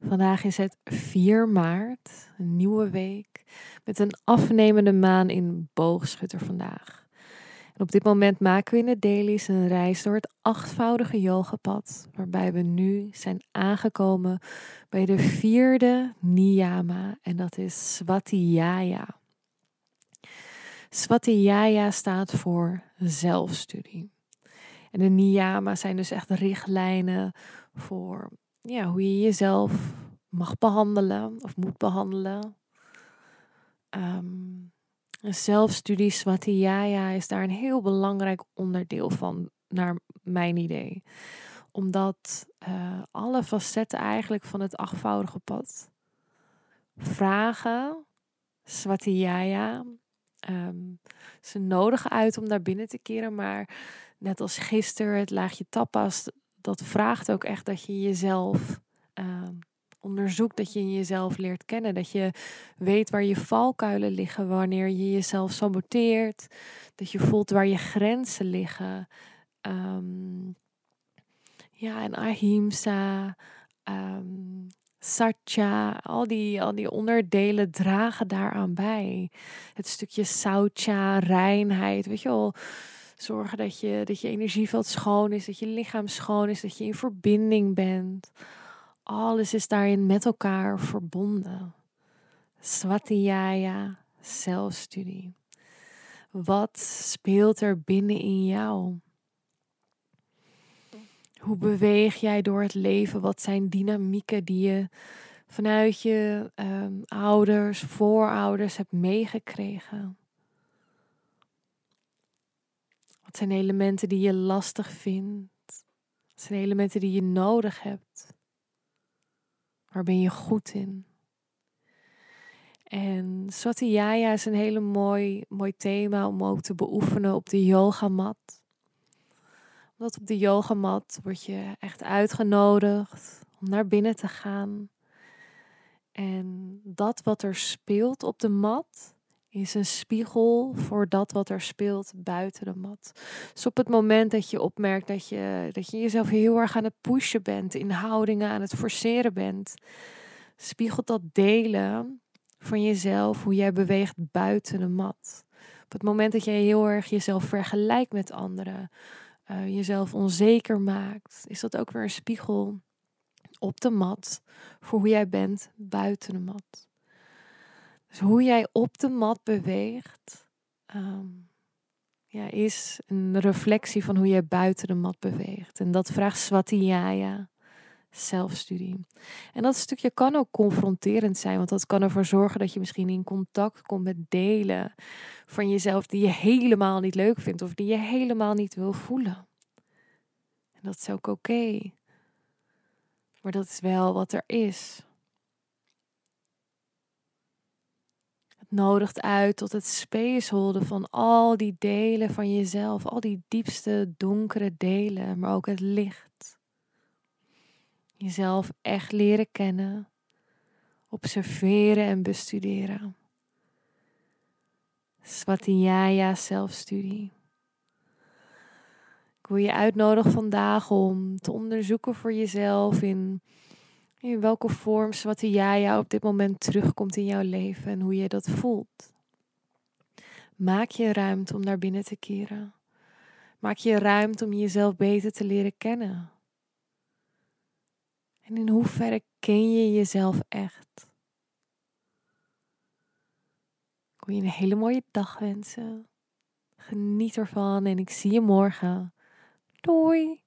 Vandaag is het 4 maart, een nieuwe week, met een afnemende maan in boogschutter vandaag. Op dit moment maken we in de dailies een reis door het achtvoudige yogapad, waarbij we nu zijn aangekomen bij de vierde niyama, en dat is Svatiyaya. Svatiyaya staat voor zelfstudie. En de niyama's zijn dus echt richtlijnen voor ja, hoe je jezelf mag behandelen of moet behandelen. Um, zelfstudie Svatiyaya is daar een heel belangrijk onderdeel van, naar mijn idee. Omdat uh, alle facetten eigenlijk van het achtvoudige pad vragen Svatiyaya. Um, ze nodigen uit om daar binnen te keren, maar net als gisteren het laagje tapas, dat vraagt ook echt dat je jezelf uh, onderzoekt, dat je jezelf leert kennen, dat je weet waar je valkuilen liggen wanneer je jezelf saboteert, dat je voelt waar je grenzen liggen. Um, ja, en ahimsa, um, satya, al die, al die onderdelen dragen daaraan bij. Het stukje saucha, reinheid, weet je wel Zorgen dat je, dat je energieveld schoon is, dat je lichaam schoon is, dat je in verbinding bent. Alles is daarin met elkaar verbonden. Svatiyaya, zelfstudie. Wat speelt er binnen in jou? Hoe beweeg jij door het leven? Wat zijn dynamieken die je vanuit je um, ouders, voorouders hebt meegekregen? Wat zijn elementen die je lastig vindt? Wat zijn elementen die je nodig hebt? Waar ben je goed in? En Svatiyaya is een hele mooi, mooi thema om ook te beoefenen op de yogamat. Omdat op de yogamat word je echt uitgenodigd om naar binnen te gaan. En dat wat er speelt op de mat, is een spiegel voor dat wat er speelt buiten de mat. Dus op het moment dat je opmerkt dat je, dat je jezelf heel erg aan het pushen bent, in houdingen aan het forceren bent, spiegelt dat delen van jezelf, hoe jij beweegt buiten de mat. Op het moment dat jij heel erg jezelf vergelijkt met anderen, uh, jezelf onzeker maakt, is dat ook weer een spiegel op de mat voor hoe jij bent buiten de mat. Dus hoe jij op de mat beweegt, um, ja, is een reflectie van hoe jij buiten de mat beweegt. En dat vraagt Svatiyaya, zelfstudie. En dat stukje kan ook confronterend zijn, want dat kan ervoor zorgen dat je misschien in contact komt met delen van jezelf die je helemaal niet leuk vindt of die je helemaal niet wil voelen. En dat is ook oké. Maar dat is wel wat er is. Nodigt uit tot het space holden van al die delen van jezelf, al die diepste donkere delen, maar ook het licht. Jezelf echt leren kennen, observeren en bestuderen. Svatiyaya zelfstudie. Ik wil je uitnodigen vandaag om te onderzoeken voor jezelf in in welke vorm Svatiyaya op dit moment terugkomt in jouw leven en hoe je dat voelt. Maak je ruimte om naar binnen te keren. Maak je ruimte om jezelf beter te leren kennen. En in hoeverre ken je jezelf echt? Ik wil je een hele mooie dag wensen. Geniet ervan en ik zie je morgen. Doei!